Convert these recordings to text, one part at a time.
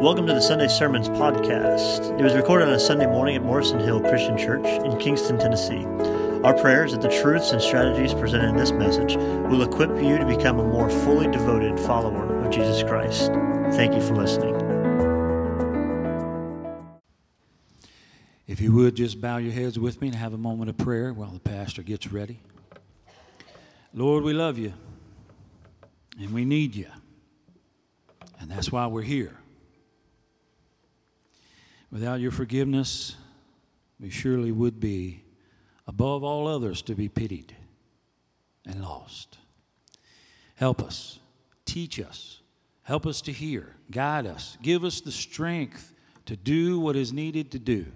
Welcome to the Sunday Sermons podcast. It was recorded on a Sunday morning at Morrison Hill Christian Church in Kingston, Tennessee. Our prayer is that the truths and strategies presented in this message will equip you to become a more fully devoted follower of Jesus Christ. Thank you for listening. If you would just bow your heads with me and have a moment of prayer while the pastor gets ready. Lord, we love you and we need you. And that's why we're here. Without your forgiveness, we surely would be above all others to be pitied and lost. Help us, teach us, help us to hear, guide us, give us the strength to do what is needed to do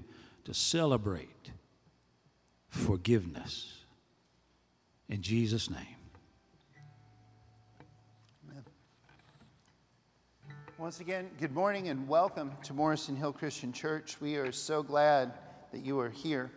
to celebrate forgiveness. In Jesus' name. Once again, good morning and welcome to Morrison Hill Christian Church. We are so glad that you are here.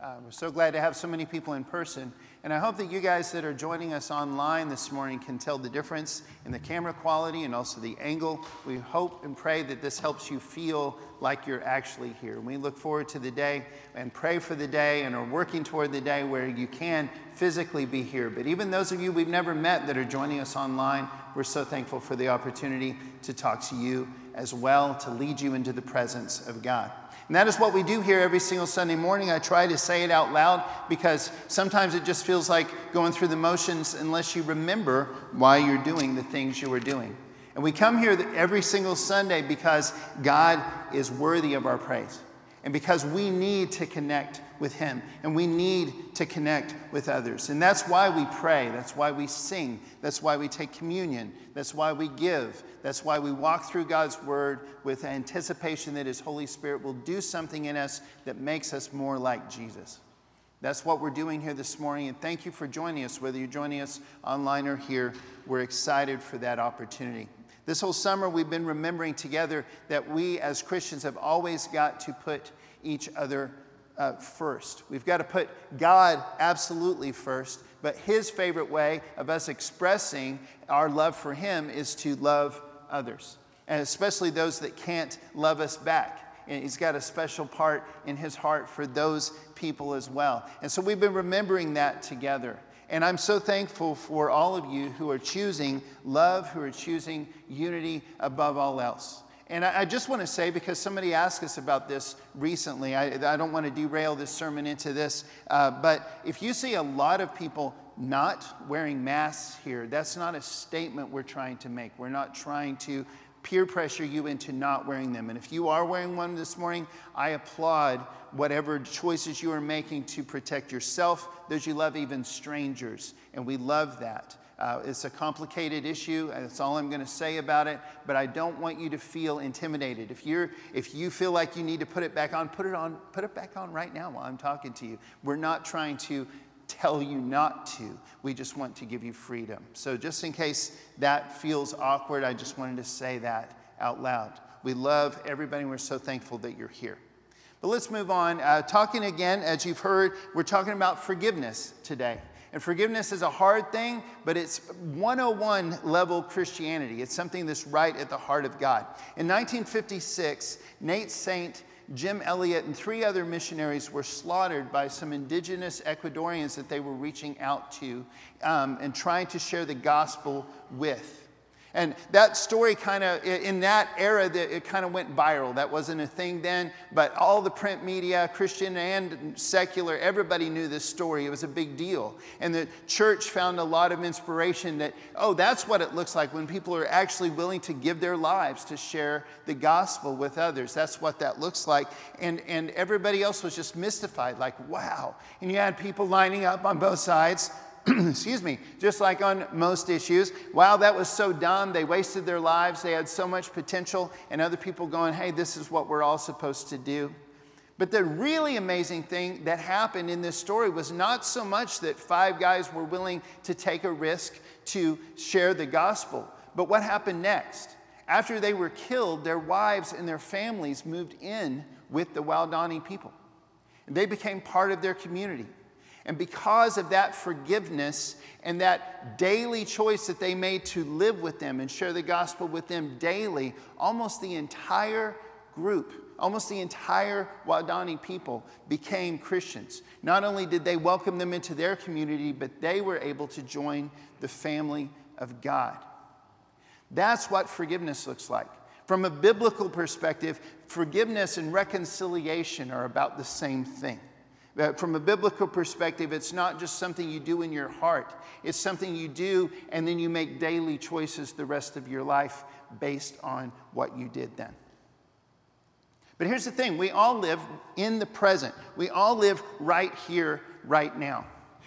Uh, we're so glad to have so many people in person. And I hope that you guys that are joining us online this morning can tell the difference in the camera quality and also the angle. We hope and pray that this helps you feel like you're actually here. We look forward to the day and pray for the day and are working toward the day where you can physically be here. But even those of you we've never met that are joining us online, we're so thankful for the opportunity to talk to you as well, to lead you into the presence of God. And that is what we do here every single Sunday morning. I try to say it out loud because sometimes it just feels like going through the motions unless you remember why you're doing the things you are doing. And we come here every single Sunday because God is worthy of our praise and because we need to connect with Him and we need to connect with others. And that's why we pray, that's why we sing, that's why we take communion, that's why we give, that's why we walk through God's Word with anticipation that His Holy Spirit will do something in us that makes us more like Jesus. That's what we're doing here this morning, and thank you for joining us, whether you're joining us online or here. We're excited for that opportunity. This whole summer, we've been remembering together that we as Christians have always got to put each other uh, first. We've got to put God absolutely first, but His favorite way of us expressing our love for Him is to love others, and especially those that can't love us back. And he's got a special part in his heart for those people as well. And so we've been remembering that together. And I'm so thankful for all of you who are choosing love, who are choosing unity above all else. And I, just want to say, because somebody asked us about this recently, I, I don't want to derail this sermon into this, uh, but if you see a lot of people not wearing masks here, that's not a statement we're trying to make. We're not trying to peer pressure you into not wearing them. And if you are wearing one this morning, I applaud whatever choices you are making to protect yourself, those you love, even strangers. And we love that. Uh, it's a complicated issue. That's all I'm going to say about it. But I don't want you to feel intimidated. If you're, if you feel like you need to put it back on, put it on. Put it back on right now while I'm talking to you. We're not trying to tell you not to. We just want to give you freedom. So, just in case that feels awkward, I just wanted to say that out loud. We love everybody. We're so thankful that you're here. But let's move on. Uh, talking again, as you've heard, we're talking about forgiveness today. And forgiveness is a hard thing, but it's 101 level Christianity. It's something that's right at the heart of God. In 1956, Nate Saint Jim Elliot and three other missionaries were slaughtered by some indigenous Ecuadorians that they were reaching out to um, and trying to share the gospel with. And that story kind of, in that era, it kind of went viral. That wasn't a thing then, but all the print media, Christian and secular, everybody knew this story. It was a big deal. And the church found a lot of inspiration that, oh, that's what it looks like when people are actually willing to give their lives to share the gospel with others. That's what that looks like. And, and everybody else was just mystified, like, wow. And you had people lining up on both sides excuse me, just like on most issues, wow, that was so dumb. They wasted their lives. They had so much potential. And other people going, hey, this is what we're all supposed to do. But the really amazing thing that happened in this story was not so much that five guys were willing to take a risk to share the gospel, but what happened next? After they were killed, their wives and their families moved in with the Waodani people. And they became part of their community. And because of that forgiveness and that daily choice that they made to live with them and share the gospel with them daily, almost the entire group, almost the entire Waodani people became Christians. Not only did they welcome them into their community, but they were able to join the family of God. That's what forgiveness looks like. From a biblical perspective, forgiveness and reconciliation are about the same thing. But from a biblical perspective, it's not just something you do in your heart, it's something you do and then you make daily choices the rest of your life based on what you did then. But here's the thing we all live in the present, we all live right here, right now.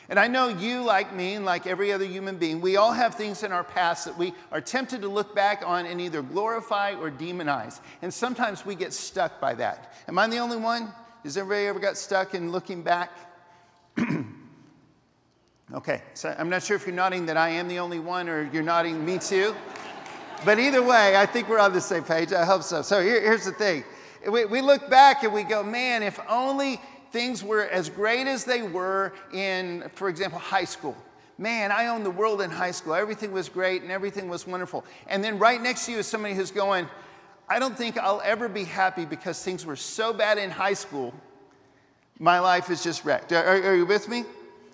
And I know you, like me, and like every other human being, we all have things in our past that we are tempted to look back on and either glorify or demonize. And sometimes we get stuck by that. Am I the only one? Has everybody ever got stuck in looking back? okay, so I'm not sure if you're nodding that I am the only one or you're nodding me too. But either way, I think we're on the same page. I hope so. So here, here's the thing we, we look back and we go, man, if only things were as great as they were in, for example, high school. Man, I owned the world in high school. Everything was great and everything was wonderful. And then right next to you is somebody who's going, I don't think I'll ever be happy because things were so bad in high school. My life is just wrecked. Are, are you with me?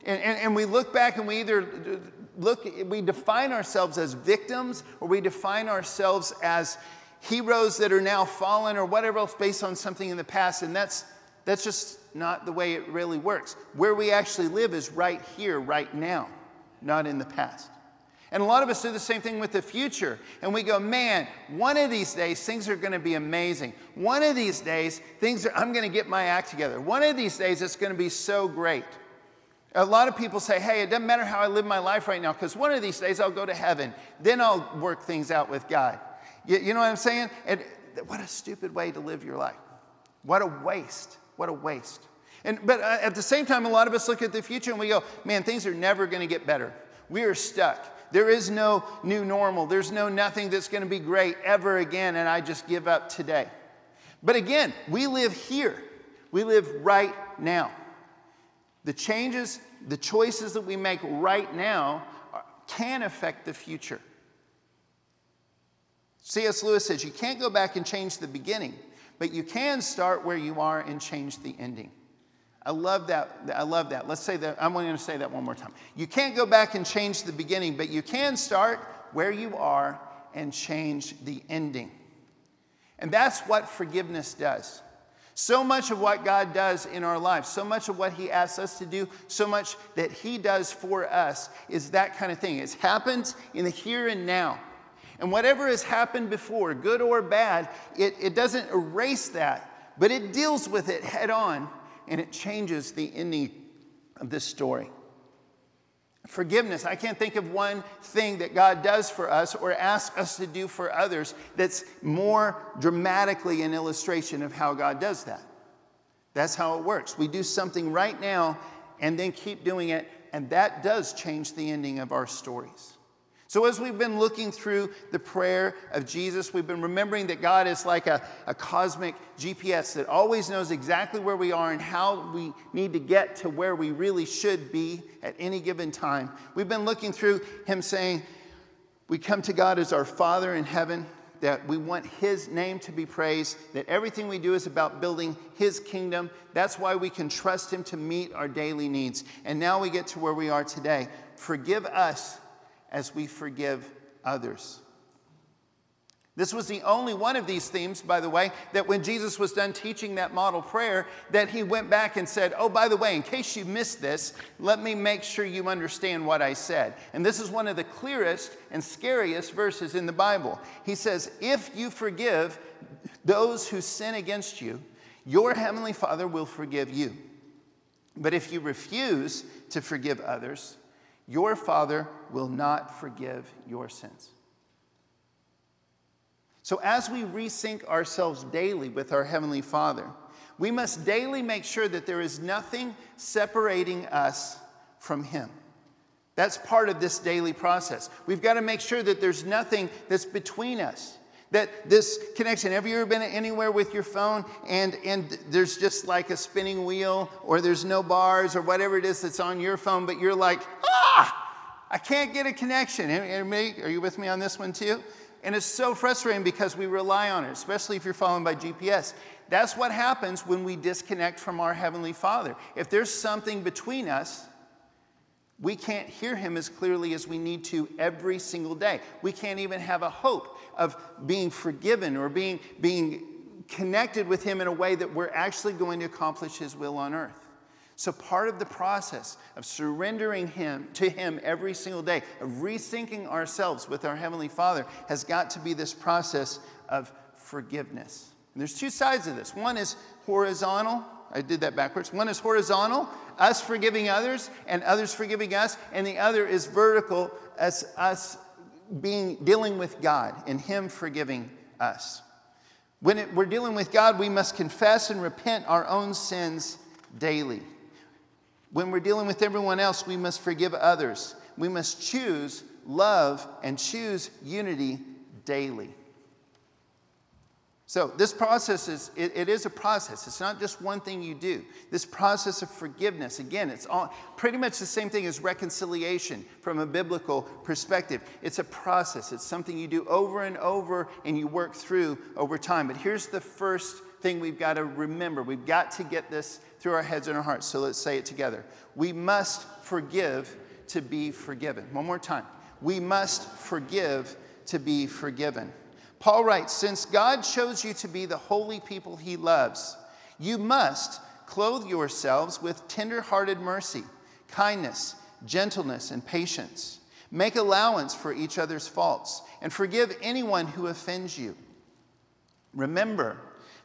And, and, and we look back and we either look, we define ourselves as victims or we define ourselves as heroes that are now fallen or whatever else based on something in the past. And that's, that's just not the way it really works. Where we actually live is right here, right now, not in the past. And a lot of us do the same thing with the future. And we go, man, one of these days things are going to be amazing. One of these days things are, I'm going to get my act together. One of these days it's going to be so great. A lot of people say, hey, it doesn't matter how I live my life right now because one of these days I'll go to heaven. Then I'll work things out with God. You, you know what I'm saying? And what a stupid way to live your life. What a waste. What a waste. And, but uh, at the same time, a lot of us look at the future and we go, man, things are never going to get better. We are stuck. There is no new normal. There's no nothing that's going to be great ever again, and I just give up today. But again, we live here. We live right now. The changes, the choices that we make right now can affect the future. C.S. Lewis says you can't go back and change the beginning, but you can start where you are and change the ending. I love that. I love that. Let's say that. I'm going to say that one more time. You can't go back and change the beginning, but you can start where you are and change the ending. And that's what forgiveness does. So much of what God does in our lives, so much of what He asks us to do, so much that He does for us is that kind of thing. It happens in the here and now. And whatever has happened before, good or bad, it, it doesn't erase that, but it deals with it head on and it changes the ending of this story. Forgiveness. I can't think of one thing that God does for us or asks us to do for others that's more dramatically an illustration of how God does that. That's how it works. We do something right now and then keep doing it, and that does change the ending of our stories. So, as we've been looking through the prayer of Jesus, we've been remembering that God is like a, a cosmic GPS that always knows exactly where we are and how we need to get to where we really should be at any given time. We've been looking through Him saying, We come to God as our Father in heaven, that we want His name to be praised, that everything we do is about building His kingdom. That's why we can trust Him to meet our daily needs. And now we get to where we are today. Forgive us as we forgive others. This was the only one of these themes, by the way, that when Jesus was done teaching that model prayer, that he went back and said, Oh, by the way, in case you missed this, let me make sure you understand what I said. And this is one of the clearest and scariest verses in the Bible. He says, If you forgive those who sin against you, your heavenly Father will forgive you. But if you refuse to forgive others, your Father will not forgive your sins. So, as we resync ourselves daily with our Heavenly Father, we must daily make sure that there is nothing separating us from Him. That's part of this daily process. We've got to make sure that there's nothing that's between us, That this connection, have you ever been anywhere with your phone and, and there's just like a spinning wheel or there's no bars or whatever it is that's on your phone, but you're like, ah, I can't get a connection. Are you with me on this one too? And it's so frustrating because we rely on it, especially if you're following by GPS. That's what happens when we disconnect from our Heavenly Father. If there's something between us, we can't hear him as clearly as we need to every single day. We can't even have a hope of being forgiven or being, being connected with him in a way that we're actually going to accomplish his will on earth. So, part of the process of surrendering him to him every single day, of resyncing ourselves with our Heavenly Father, has got to be this process of forgiveness. And there's two sides of this. One is horizontal, I did that backwards. One is horizontal, us forgiving others and others forgiving us, and the other is vertical, as us being dealing with God and Him forgiving us. When it, we're dealing with God, we must confess and repent our own sins daily. When we're dealing with everyone else, we must forgive others. We must choose love and choose unity daily. So, this process is, it, it is a process. It's not just one thing you do. This process of forgiveness, again, it's all, pretty much the same thing as reconciliation from a biblical perspective. It's a process, it's something you do over and over and you work through over time. But here's the first thing we've got to remember we've got to get this through our heads and our hearts. So, let's say it together. We must forgive to be forgiven. One more time. We must forgive to be forgiven. Paul writes Since God chose you to be the holy people he loves, you must clothe yourselves with tender-hearted mercy, kindness, gentleness, and patience. Make allowance for each other's faults and forgive anyone who offends you. Remember,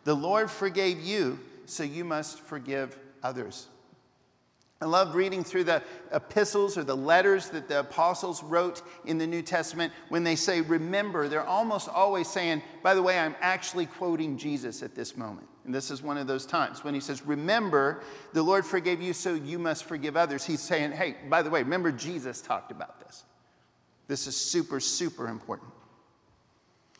the Lord forgave you, so you must forgive others. I love reading through the epistles or the letters that the apostles wrote in the New Testament. When they say, remember, they're almost always saying, by the way, I'm actually quoting Jesus at this moment. And this is one of those times when he says, Remember, the Lord forgave you, so you must forgive others. He's saying, Hey, by the way, remember Jesus talked about this. This is super, super important.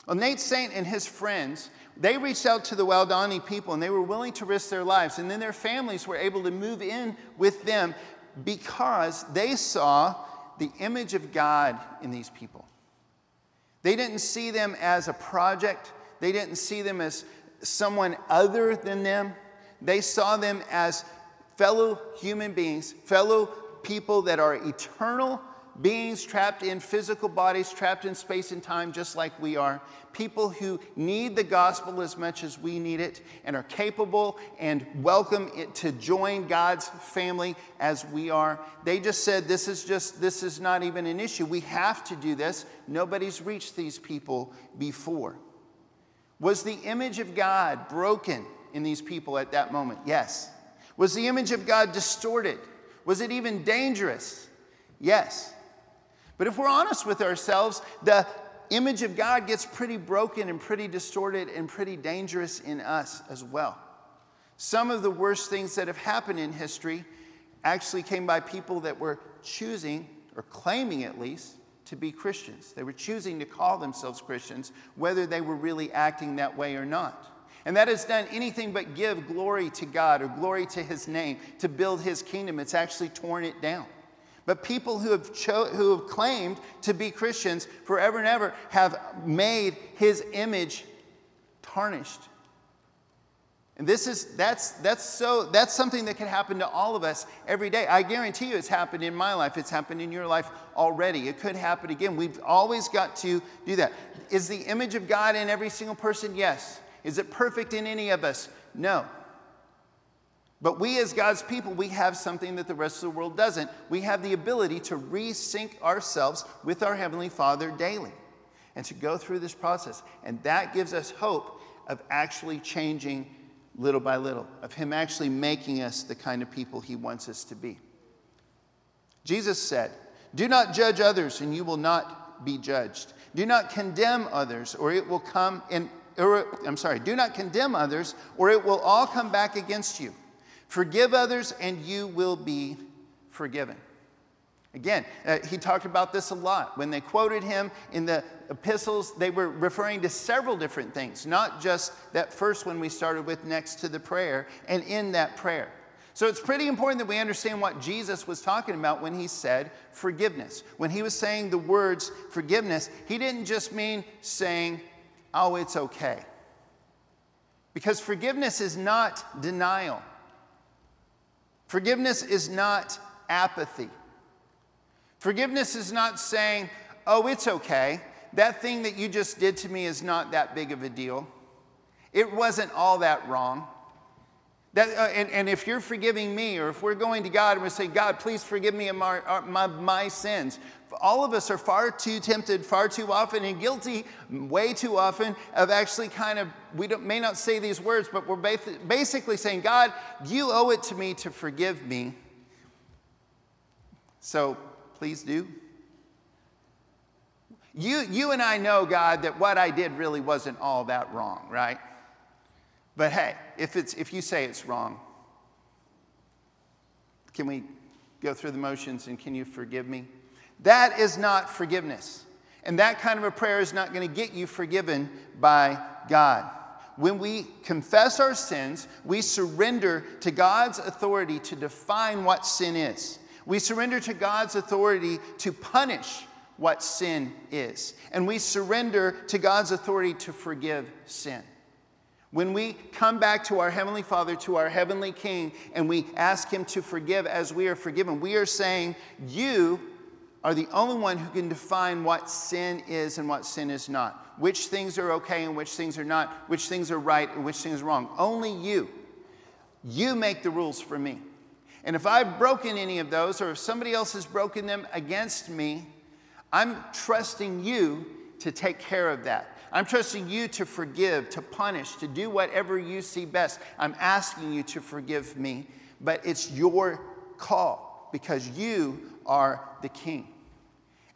Well, Nate Saint and his friends they reached out to the Waodani people and they were willing to risk their lives. And then their families were able to move in with them because they saw the image of God in these people. They didn't see them as a project, they didn't see them as someone other than them. They saw them as fellow human beings, fellow people that are eternal beings trapped in physical bodies, trapped in space and time, just like we are. People who need the gospel as much as we need it and are capable and welcome it to join God's family as we are. They just said, This is just, this is not even an issue. We have to do this. Nobody's reached these people before. Was the image of God broken in these people at that moment? Yes. Was the image of God distorted? Was it even dangerous? Yes. But if we're honest with ourselves, the image of God gets pretty broken and pretty distorted and pretty dangerous in us as well. Some of the worst things that have happened in history actually came by people that were choosing, or claiming at least, to be Christians. They were choosing to call themselves Christians, whether they were really acting that way or not. And that has done anything but give glory to God or glory to His name to build His kingdom. It's actually torn it down. But people who have, cho- who have claimed to be Christians forever and ever have made his image tarnished. And this is that's that's so that's something that can happen to all of us every day. I guarantee you it's happened in my life, it's happened in your life already. It could happen again. We've always got to do that. Is the image of God in every single person? Yes. Is it perfect in any of us? No. But we, as God's people, we have something that the rest of the world doesn't. We have the ability to resync ourselves with our Heavenly Father daily and to go through this process. And that gives us hope of actually changing little by little, of Him actually making us the kind of people He wants us to be. Jesus said, Do not judge others, and you will not be judged. Do not condemn others, or it will come in. Or, I'm sorry, do not condemn others, or it will all come back against you. Forgive others, and you will be forgiven. Again, uh, he talked about this a lot. When they quoted him in the epistles, they were referring to several different things, not just that first one we started with next to the prayer and in that prayer. So it's pretty important that we understand what Jesus was talking about when he said forgiveness. When he was saying the words forgiveness, he didn't just mean saying, oh, it's okay. Because forgiveness is not denial, forgiveness is not apathy. Forgiveness is not saying, oh, it's okay. That thing that you just did to me is not that big of a deal. It wasn't all that wrong. That, uh, and, and, if you're forgiving me, or if we're going to God and we're saying, God, please forgive me of my, uh, my, my, sins, all of us are far too tempted, far too often, and guilty way too often of actually kind of, we may not say these words, but we're basically saying, God, you owe it to me to forgive me. So please do? You, you and I know, God, that what I did really wasn't all that wrong, right? But hey, if, it's, if you say it's wrong, can we go through the motions and can you forgive me? That is not forgiveness. And that kind of a prayer is not going to get you forgiven by God. When we confess our sins, we surrender to God's authority to define what sin is. We surrender to God's authority to punish what sin is. And we surrender to God's authority to forgive sin. When we come back to our Heavenly Father, to our Heavenly King, and we ask Him to forgive as we are forgiven, we are saying, You are the only one who can define what sin is and what sin is not, which things are okay and which things are not, which things are right and which things are wrong. Only you. You make the rules for me. And if I've broken any of those, or if somebody else has broken them against me, I'm trusting you to take care of that. I'm trusting you to forgive, to punish, to do whatever you see best. I'm asking you to forgive me, but it's your call because you are the king.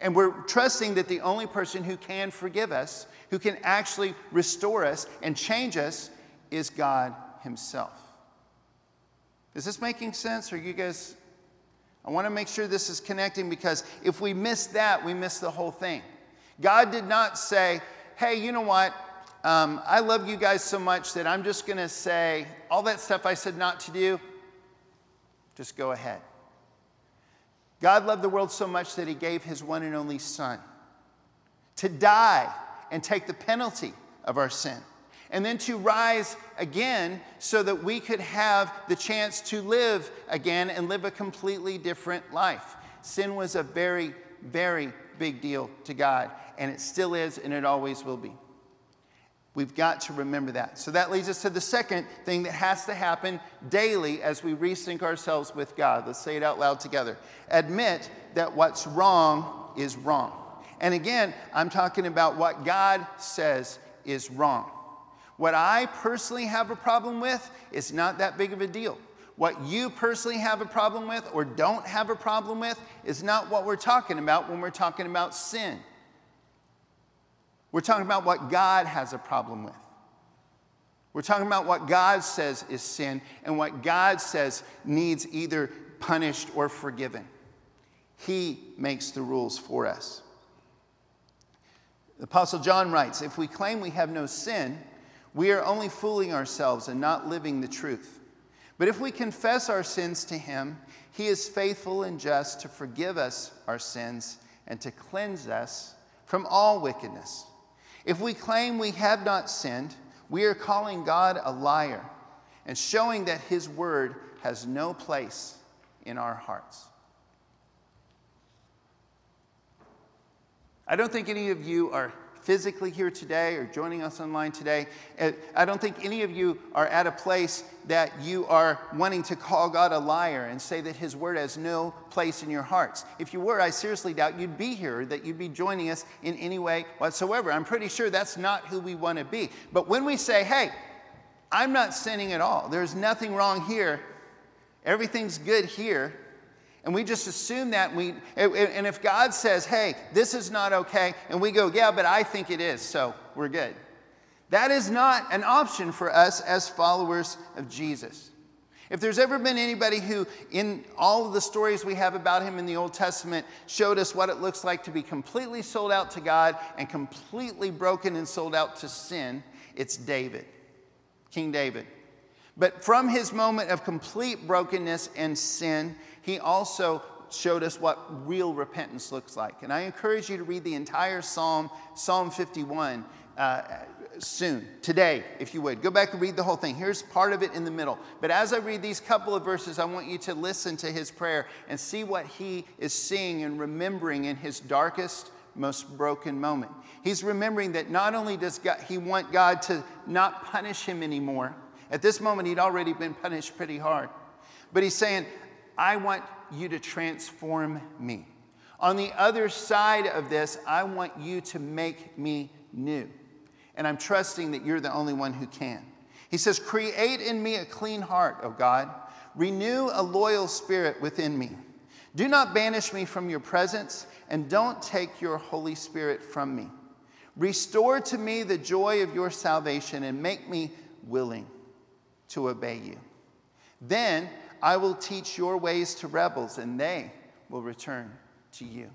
And we're trusting that the only person who can forgive us, who can actually restore us and change us, is God Himself. Is this making sense? Are you guys? I want to make sure this is connecting because if we miss that, we miss the whole thing. God did not say, hey, you know what? Um, I love you guys so much that I'm just going to say all that stuff I said not to do, just go ahead. God loved the world so much that he gave his one and only Son to die and take the penalty of our sin and then to rise again so that we could have the chance to live again and live a completely different life. Sin was a very, very big deal to God, and it still is, and it always will be. We've got to remember that. So that leads us to the second thing that has to happen daily as we resync ourselves with God. Let's say it out loud together. Admit that what's wrong is wrong. And again, I'm talking about what God says is wrong. What I personally have a problem with is not that big of a deal. What you personally have a problem with or don't have a problem with is not what we're talking about when we're talking about sin. We're talking about what God has a problem with. We're talking about what God says is sin and what God says needs either punished or forgiven. He makes the rules for us. The Apostle John writes If we claim we have no sin, we are only fooling ourselves and not living the truth. But if we confess our sins to Him, He is faithful and just to forgive us our sins and to cleanse us from all wickedness. If we claim we have not sinned, we are calling God a liar and showing that His word has no place in our hearts. I don't think any of you are physically here today or joining us online today, uh, I don't think any of you are at a place that you are wanting to call God a liar and say that His word has no place in your hearts. If you were, I seriously doubt you'd be here, that you'd be joining us in any way whatsoever. I'm pretty sure that's not who we want to be. But when we say, hey, I'm not sinning at all, there's nothing wrong here, everything's good here, and we just assume that. And, we, and if God says, hey, this is not okay, and we go, yeah, but I think it is, so we're good. That is not an option for us as followers of Jesus. If there's ever been anybody who, in all of the stories we have about him in the Old Testament, showed us what it looks like to be completely sold out to God and completely broken and sold out to sin, it's David, King David. But from his moment of complete brokenness and sin, he also showed us what real repentance looks like. And I encourage you to read the entire Psalm, Psalm 51, uh, soon, today, if you would. Go back and read the whole thing. Here's part of it in the middle. But as I read these couple of verses, I want you to listen to his prayer and see what he is seeing and remembering in his darkest, most broken moment. He's remembering that not only does God, he want God to not punish him anymore, at this moment, he'd already been punished pretty hard. But he's saying, I want you to transform me. On the other side of this, I want you to make me new and I'm trusting that you're the only one who can. He says, Create in me a clean heart, O God. Renew a loyal spirit within me. Do not banish me from your presence, and don't take your Holy Spirit from me. Restore to me the joy of your salvation, and make me willing to obey you. Then I will teach your ways to rebels, and they will return to you.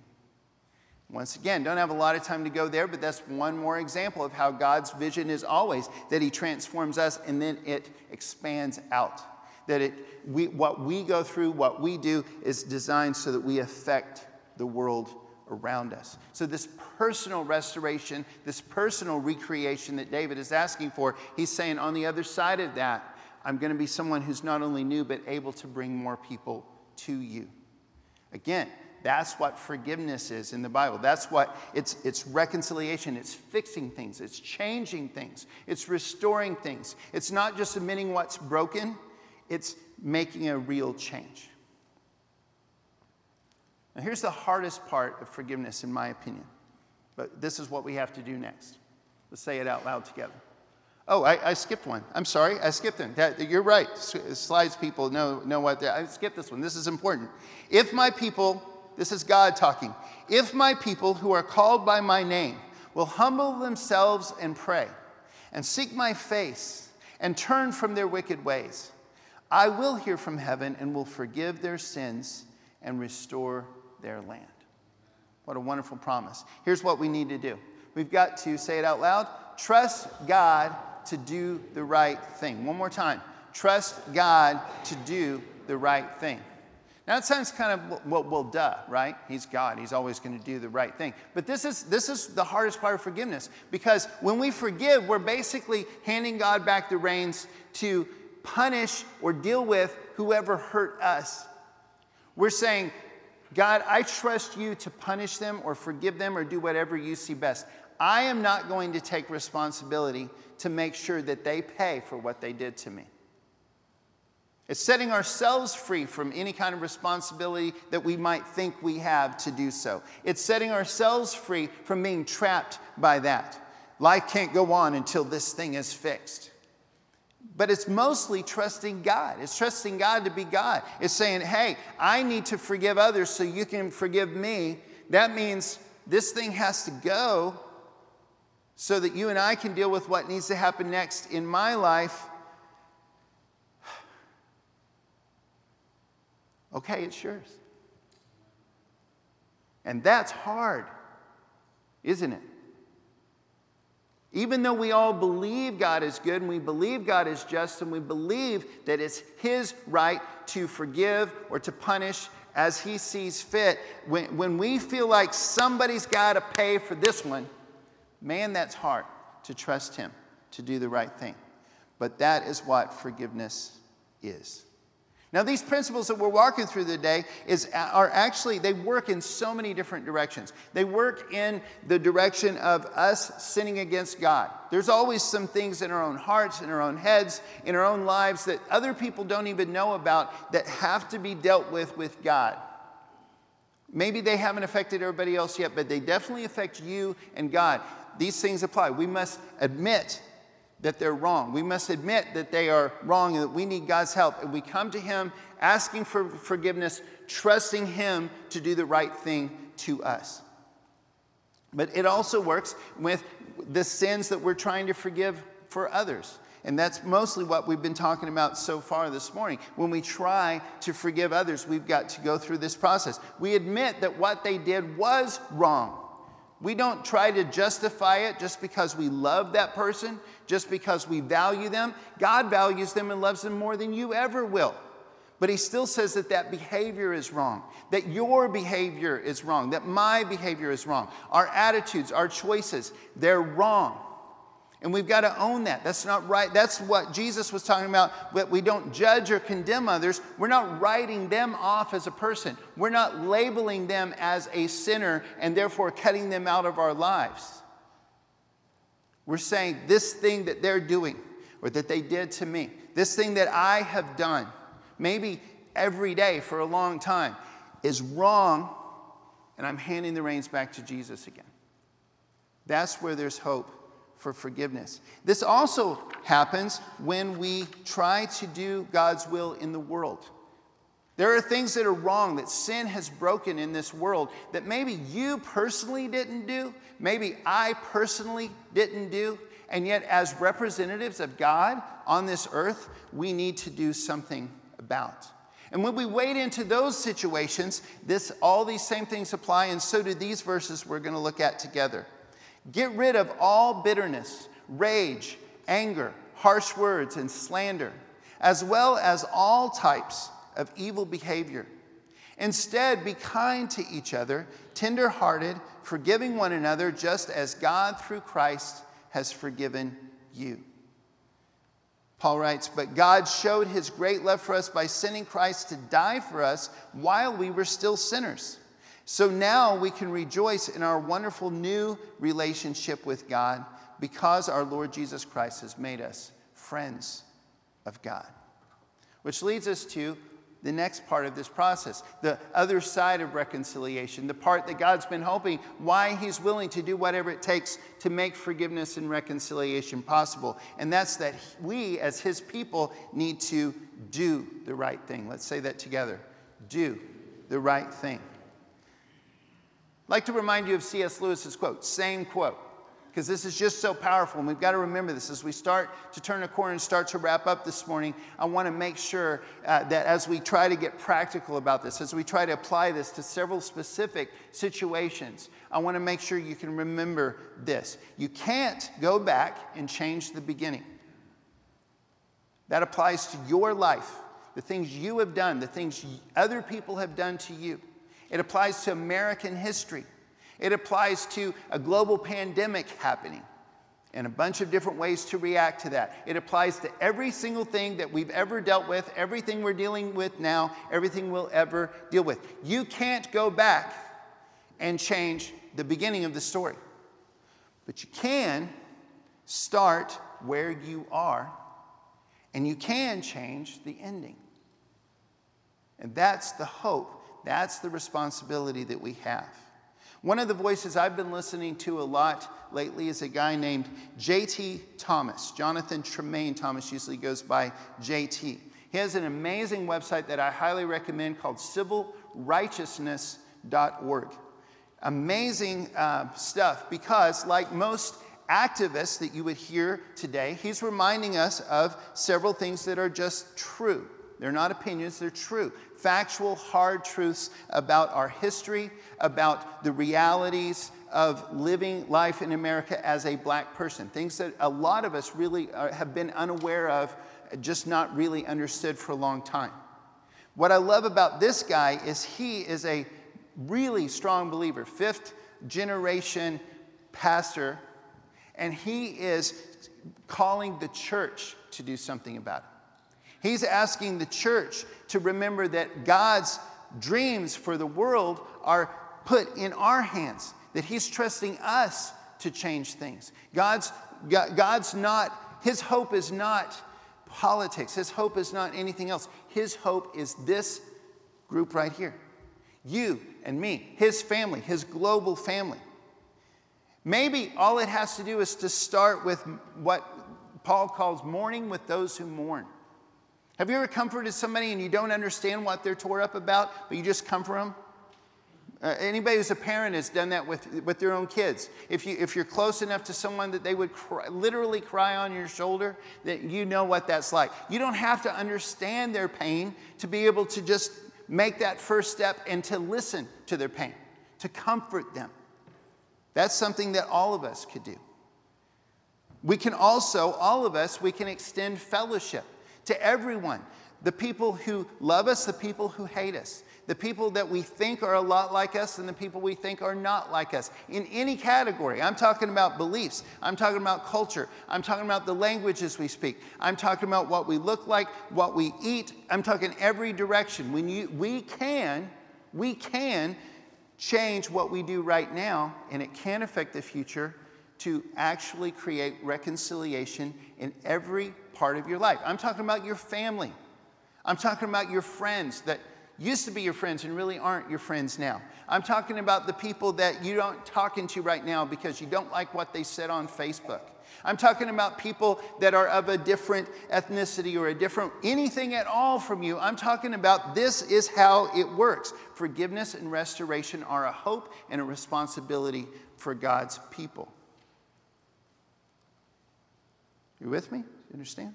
Once again, don't have a lot of time to go there, but that's one more example of how God's vision is always that He transforms us and then it expands out. That it, we, what we go through, what we do, is designed so that we affect the world around us. So, this personal restoration, this personal recreation that David is asking for, he's saying on the other side of that, I'm going to be someone who's not only new, but able to bring more people to you. Again, that's what forgiveness is in the Bible. That's what it's, it's reconciliation. It's fixing things. It's changing things. It's restoring things. It's not just admitting what's broken, it's making a real change. Now, here's the hardest part of forgiveness, in my opinion. But this is what we have to do next. Let's say it out loud together. Oh, I, I skipped one. I'm sorry, I skipped one. That, you're right. Slides people know, know what I skipped this one. This is important. If my people this is God talking. If my people who are called by my name will humble themselves and pray and seek my face and turn from their wicked ways, I will hear from heaven and will forgive their sins and restore their land. What a wonderful promise. Here's what we need to do we've got to say it out loud trust God to do the right thing. One more time. Trust God to do the right thing. Now, it sounds kind of, well, well, duh, right? He's God. He's always going to do the right thing. But this is, this is the hardest part of forgiveness because when we forgive, we're basically handing God back the reins to punish or deal with whoever hurt us. We're saying, God, I trust you to punish them or forgive them or do whatever you see best. I am not going to take responsibility to make sure that they pay for what they did to me. It's setting ourselves free from any kind of responsibility that we might think we have to do so. It's setting ourselves free from being trapped by that. Life can't go on until this thing is fixed. But it's mostly trusting God. It's trusting God to be God. It's saying, hey, I need to forgive others so you can forgive me. That means this thing has to go so that you and I can deal with what needs to happen next in my life Okay, it's yours. And that's hard, isn't it? Even though we all believe God is good and we believe God is just and we believe that it's His right to forgive or to punish as He sees fit, when, when we feel like somebody's got to pay for this one, man, that's hard to trust Him to do the right thing. But that is what forgiveness is. Now, these principles that we're walking through today is, are actually, they work in so many different directions. They work in the direction of us sinning against God. There's always some things in our own hearts, in our own heads, in our own lives that other people don't even know about that have to be dealt with with God. Maybe they haven't affected everybody else yet, but they definitely affect you and God. These things apply. We must admit that they're wrong. We must admit that they are wrong and that we need God's help. And we come to Him asking for forgiveness, trusting Him to do the right thing to us. But it also works with the sins that we're trying to forgive for others. And that's mostly what we've been talking about so far this morning. When we try to forgive others, we've got to go through this process. We admit that what they did was wrong. We don't try to justify it just because we love that person, just because we value them. God values them and loves them more than you ever will. But he still says that that behavior is wrong, that your behavior is wrong, that my behavior is wrong. Our attitudes, our choices, they're wrong. And we've got to own that. That's not right. That's what Jesus was talking about. That we don't judge or condemn others. We're not writing them off as a person. We're not labeling them as a sinner and therefore cutting them out of our lives. We're saying this thing that they're doing or that they did to me, this thing that I have done, maybe every day for a long time, is wrong, and I'm handing the reins back to Jesus again. That's where there's hope for forgiveness. This also happens when we try to do God's will in the world. There are things that are wrong that sin has broken in this world that maybe you personally didn't do, maybe I personally didn't do, and yet as representatives of God on this earth, we need to do something about. And when we wade into those situations, this all these same things apply and so do these verses we're going to look at together. Get rid of all bitterness, rage, anger, harsh words, and slander, as well as all types of evil behavior. Instead, be kind to each other, tender-hearted, forgiving one another, just as God through Christ has forgiven you. Paul writes, But God showed his great love for us by sending Christ to die for us while we were still sinners. So now we can rejoice in our wonderful new relationship with God because our Lord Jesus Christ has made us friends of God. Which leads us to the next part of this process, the other side of reconciliation, the part that God's been hoping, why He's willing to do whatever it takes to make forgiveness and reconciliation possible. And that's that we, as His people, need to do the right thing. Let's say that together do the right thing. I'd like to remind you of C.S. Lewis's quote, same quote, because this is just so powerful, and we've got to remember this as we start to turn a corner and start to wrap up this morning. I want to make sure uh, that as we try to get practical about this, as we try to apply this to several specific situations, I want to make sure you can remember this. You can't go back and change the beginning. That applies to your life, the things you have done, the things other people have done to you. It applies to American history. It applies to a global pandemic happening and a bunch of different ways to react to that. It applies to every single thing that we've ever dealt with, everything we're dealing with now, everything we'll ever deal with. You can't go back and change the beginning of the story, but you can start where you are and you can change the ending. And that's the hope that's the responsibility that we have. One of the voices I've been listening to a lot lately is a guy named J.T. Thomas. Jonathan Tremaine Thomas usually goes by J.T. He has an amazing website that I highly recommend called civilrighteousness.org. Amazing uh, stuff because, like most activists that you would hear today, he's reminding us of several things that are just true. They're not opinions, they're true factual, hard truths about our history, about the realities of living life in America as a black person. Things that a lot of us really are, have been unaware of, just not really understood for a long time. What I love about this guy is he is a really strong believer, fifth generation pastor, and he is calling the church to do something about it. He's asking the church to remember that God's dreams for the world are put in our hands, that He's trusting us to change things. God's, God's not, His hope is not politics, His hope is not anything else. His hope is this group right here you and me, His family, His global family. Maybe all it has to do is to start with what Paul calls mourning with those who mourn. Have you ever comforted somebody and you don't understand what they're tore up about, but you just comfort them? Uh, anybody who's a parent has done that with, with their own kids. If, you, if you're close enough to someone that they would cry, literally cry on your shoulder, that you know what that's like. You don't have to understand their pain to be able to just make that first step and to listen to their pain, to comfort them. That's something that all of us could do. We can also, all of us, we can extend fellowship to everyone. The people who love us, the people who hate us. The people that we think are a lot like us and the people we think are not like us. In any category. I'm talking about beliefs, I'm talking about culture, I'm talking about the languages we speak, I'm talking about what we look like, what we eat, I'm talking every direction. When you, we can, we can change what we do right now, and it can affect the future to actually create reconciliation in every part of your life. I'm talking about your family. I'm talking about your friends that used to be your friends and really aren't your friends now. I'm talking about the people that you don't talking to right now because you don't like what they said on Facebook. I'm talking about people that are of a different ethnicity or a different anything at all from you. I'm talking about this is how it works. Forgiveness and restoration are a hope and a responsibility for God's people. You with me? You understand?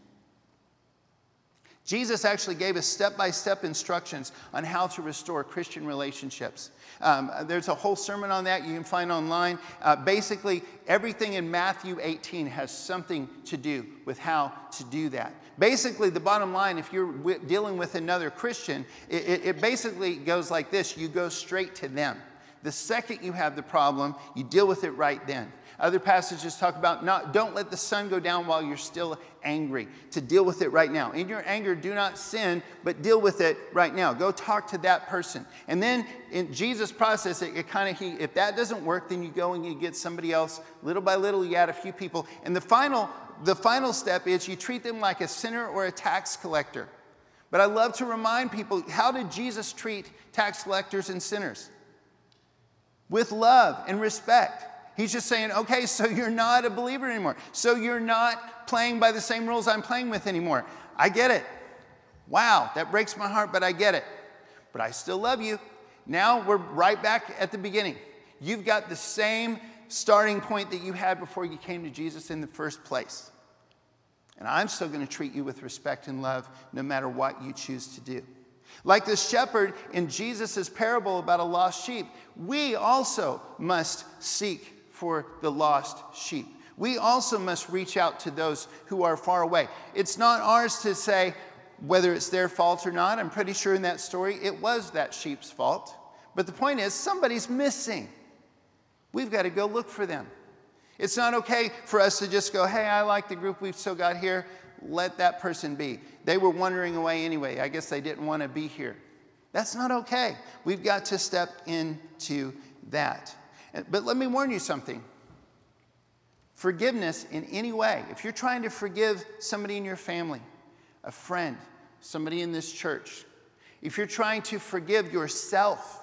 Jesus actually gave us step by step instructions on how to restore Christian relationships. Um, there's a whole sermon on that you can find online. Uh, basically, everything in Matthew 18 has something to do with how to do that. Basically, the bottom line, if you're w- dealing with another Christian, it, it, it basically goes like this you go straight to them. The second you have the problem, you deal with it right then. Other passages talk about not, don't let the sun go down while you're still angry, to deal with it right now. In your anger, do not sin, but deal with it right now. Go talk to that person. And then in Jesus' process, it, it kind of, he, if that doesn't work, then you go and you get somebody else. Little by little, you add a few people. And the final, the final step is you treat them like a sinner or a tax collector. But I love to remind people how did Jesus treat tax collectors and sinners? With love and respect. He's just saying, okay, so you're not a believer anymore. So you're not playing by the same rules I'm playing with anymore. I get it. Wow, that breaks my heart, but I get it. But I still love you. Now we're right back at the beginning. You've got the same starting point that you had before you came to Jesus in the first place. And I'm still going to treat you with respect and love no matter what you choose to do. Like the shepherd in Jesus' parable about a lost sheep, we also must seek for the lost sheep. We also must reach out to those who are far away. It's not ours to say whether it's their fault or not. I'm pretty sure in that story it was that sheep's fault. But the point is, somebody's missing. We've got to go look for them. It's not okay for us to just go, hey, I like the group we've still got here. Let that person be. They were wandering away anyway. I guess they didn't want to be here. That's not okay. We've got to step into that. But let me warn you something forgiveness in any way, if you're trying to forgive somebody in your family, a friend, somebody in this church, if you're trying to forgive yourself,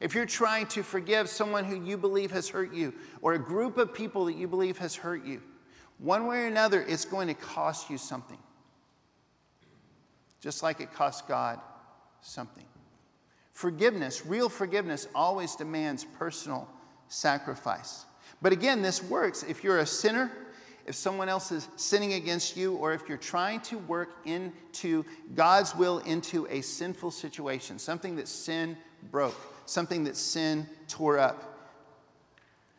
if you're trying to forgive someone who you believe has hurt you, or a group of people that you believe has hurt you, one way or another, it's going to cost you something. Just like it cost God something. Forgiveness, real forgiveness, always demands personal sacrifice. But again, this works if you're a sinner, if someone else is sinning against you, or if you're trying to work into God's will into a sinful situation, something that sin broke, something that sin tore up.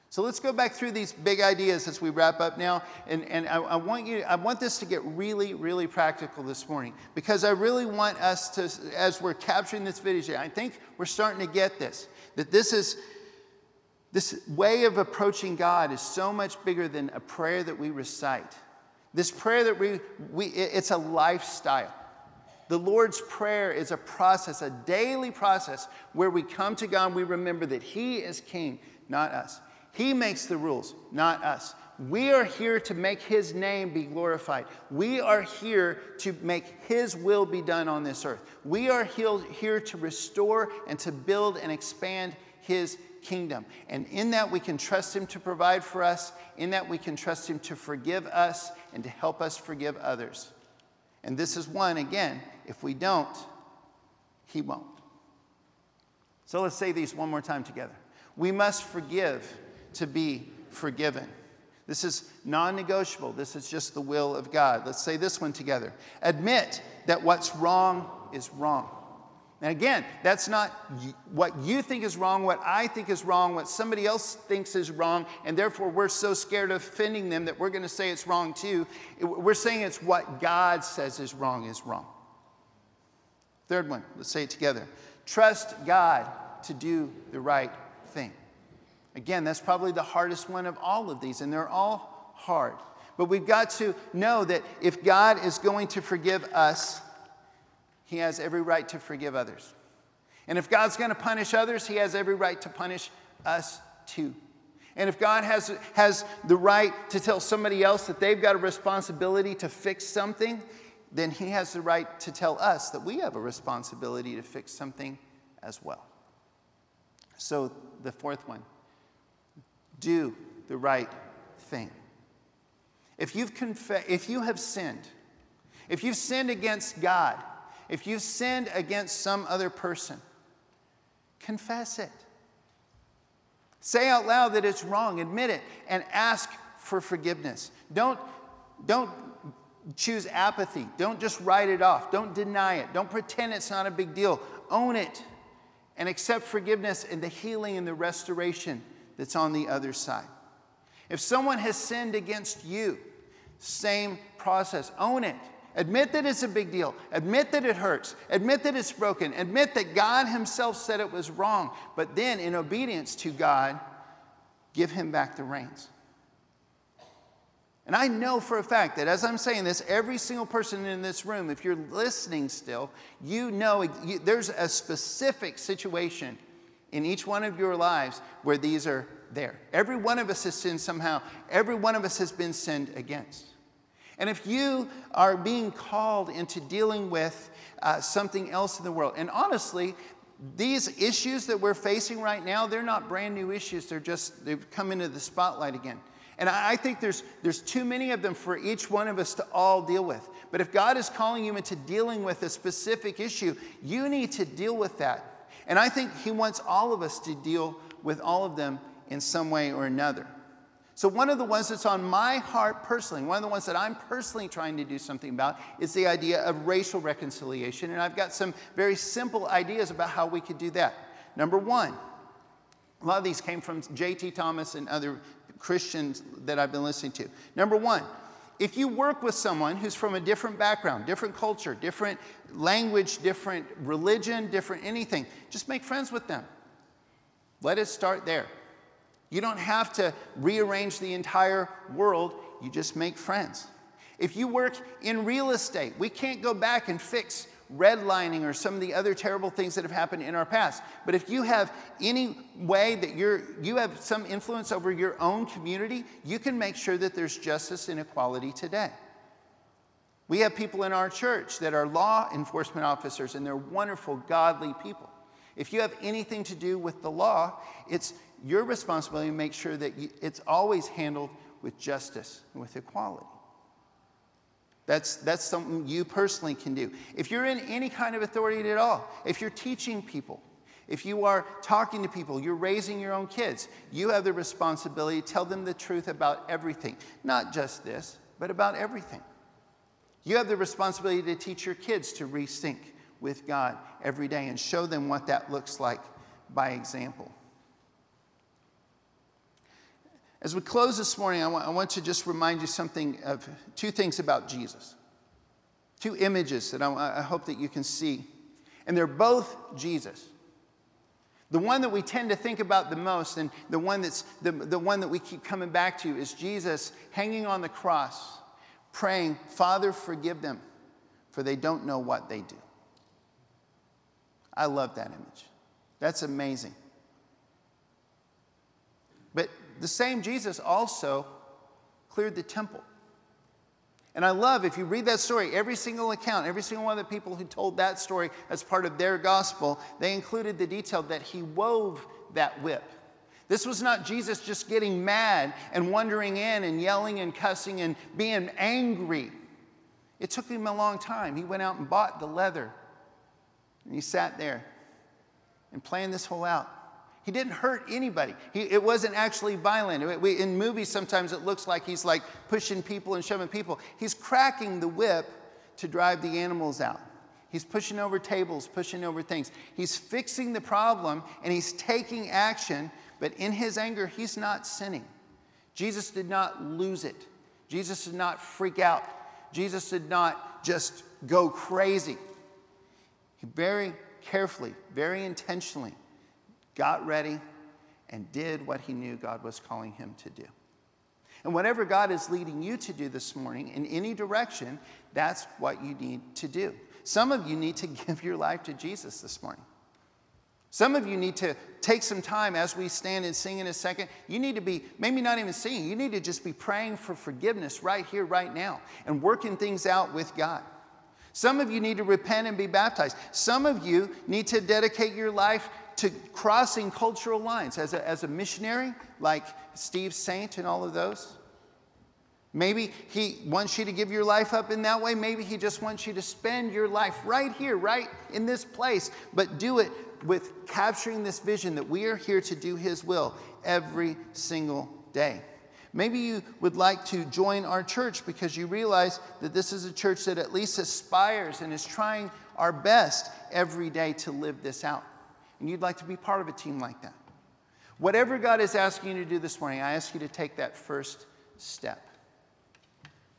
So let's go back through these big ideas as we wrap up now. And, and I, I, want you, I want this to get really, really practical this morning because I really want us to, as we're capturing this video, I think we're starting to get this, that this is this way of approaching God is so much bigger than a prayer that we recite. This prayer that we, we it's a lifestyle. The Lord's Prayer is a process, a daily process where we come to God we remember that He is King, not us. He makes the rules, not us. We are here to make His name be glorified. We are here to make His will be done on this earth. We are here to restore and to build and expand His kingdom. And in that, we can trust Him to provide for us. In that, we can trust Him to forgive us and to help us forgive others. And this is one, again, if we don't, He won't. So let's say these one more time together. We must forgive to be forgiven. This is non negotiable. This is just the will of God. Let's say this one together. Admit that what's wrong is wrong. And again, that's not what you think is wrong, what I think is wrong, what somebody else thinks is wrong, and therefore we're so scared of offending them that we're going to say it's wrong too. We're saying it's what God says is wrong is wrong. Third one, let's say it together. Trust God to do the right thing. Again, that's probably the hardest one of all of these, and they're all hard. But we've got to know that if God is going to forgive us, he has every right to forgive others. And if God's going to punish others, he has every right to punish us too. And if God has, has the right to tell somebody else that they've got a responsibility to fix something, then he has the right to tell us that we have a responsibility to fix something as well. So, the fourth one do the right thing. If, you've conf- if you have sinned, if you've sinned against God, if you've sinned against some other person, confess it. Say out loud that it's wrong, admit it, and ask for forgiveness. Don't, don't choose apathy. Don't just write it off. Don't deny it. Don't pretend it's not a big deal. Own it and accept forgiveness and the healing and the restoration that's on the other side. If someone has sinned against you, same process. Own it. Admit that it's a big deal. Admit that it hurts. Admit that it's broken. Admit that God Himself said it was wrong. But then, in obedience to God, give Him back the reins. And I know for a fact that as I'm saying this, every single person in this room, if you're listening still, you know you, there's a specific situation in each one of your lives where these are there. Every one of us has sinned somehow, every one of us has been sinned against. And if you are being called into dealing with uh, something else in the world, and honestly, these issues that we're facing right now, they're not brand new issues. They're just, they've come into the spotlight again. And I think there's, there's too many of them for each one of us to all deal with. But if God is calling you into dealing with a specific issue, you need to deal with that. And I think He wants all of us to deal with all of them in some way or another. So, one of the ones that's on my heart personally, one of the ones that I'm personally trying to do something about, is the idea of racial reconciliation. And I've got some very simple ideas about how we could do that. Number one, a lot of these came from J.T. Thomas and other Christians that I've been listening to. Number one, if you work with someone who's from a different background, different culture, different language, different religion, different anything, just make friends with them. Let it start there. You don't have to rearrange the entire world, you just make friends. If you work in real estate, we can't go back and fix redlining or some of the other terrible things that have happened in our past. But if you have any way that you're, you have some influence over your own community, you can make sure that there's justice and equality today. We have people in our church that are law enforcement officers, and they're wonderful, godly people. If you have anything to do with the law, it's your responsibility to make sure that it's always handled with justice and with equality. That's, that's something you personally can do. If you're in any kind of authority at all, if you're teaching people, if you are talking to people, you're raising your own kids, you have the responsibility to tell them the truth about everything. Not just this, but about everything. You have the responsibility to teach your kids to resync with God every day and show them what that looks like by example. As we close this morning, I want, I want, to just remind you something of two things about Jesus. Two images that I, I hope that you can see. And they're both Jesus. The one that we tend to think about the most, and the one, that's, the, the one that we keep coming back to, is Jesus hanging on the cross, praying, Father, forgive them, for they don't know what they do. I love that image. That's amazing. But the same Jesus also cleared the temple. And I love, if you read that story, every single account, every single one of the people who told that story as part of their gospel, they included the detail that he wove that whip. This was not Jesus just getting mad and wandering in and yelling and cussing and being angry. It took him a long time. He went out and bought the leather and he sat there and planned this whole out. He didn't hurt anybody. He, it wasn't actually violent. We, in movies, sometimes it looks like he's like pushing people and shoving people. He's cracking the whip to drive the animals out. He's pushing over tables, pushing over things. He's fixing the problem and he's taking action, but in his anger, he's not sinning. Jesus did not lose it. Jesus did not freak out. Jesus did not just go crazy. He very carefully, very intentionally got ready and did what he knew God was calling him to do. And whatever God is leading you to do this morning in any direction, that's what you need to do. Some of you need to give your life to Jesus this morning. Some of you need to take some time as we stand and sing in a second. You need to be, maybe not even singing, you need to just be praying for forgiveness right here, right now, and working things out with God. Some of you need to repent and be baptized. Some of you need to dedicate your life to crossing cultural lines as a, as a missionary, like Steve Saint and all of those. Maybe he wants you to give your life up in that way. Maybe he just wants you to spend your life right here, right in this place, but do it with capturing this vision that we are here to do his will every single day. Maybe you would like to join our church because you realize that this is a church that at least aspires and is trying our best every day to live this out. And you'd like to be part of a team like that. Whatever God is asking you to do this morning, I ask you to take that first step.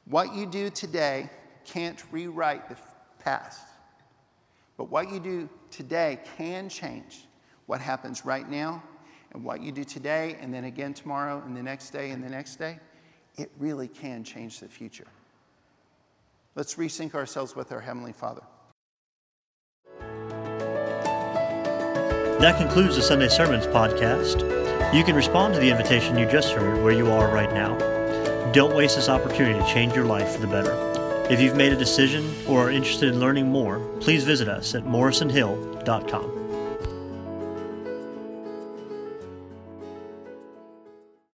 What you do today can't rewrite the past. But what you do today can change what happens right now and what you do today and then again tomorrow and the next day and the next day. It really can change the future. Let's resync ourselves with our Heavenly Father. That concludes the Sunday Sermons podcast. You can respond to the invitation you just heard where you are right now. Don't waste this opportunity to change your life for the better. If you've made a decision or are interested in learning more, please visit us at morrisonhill.com.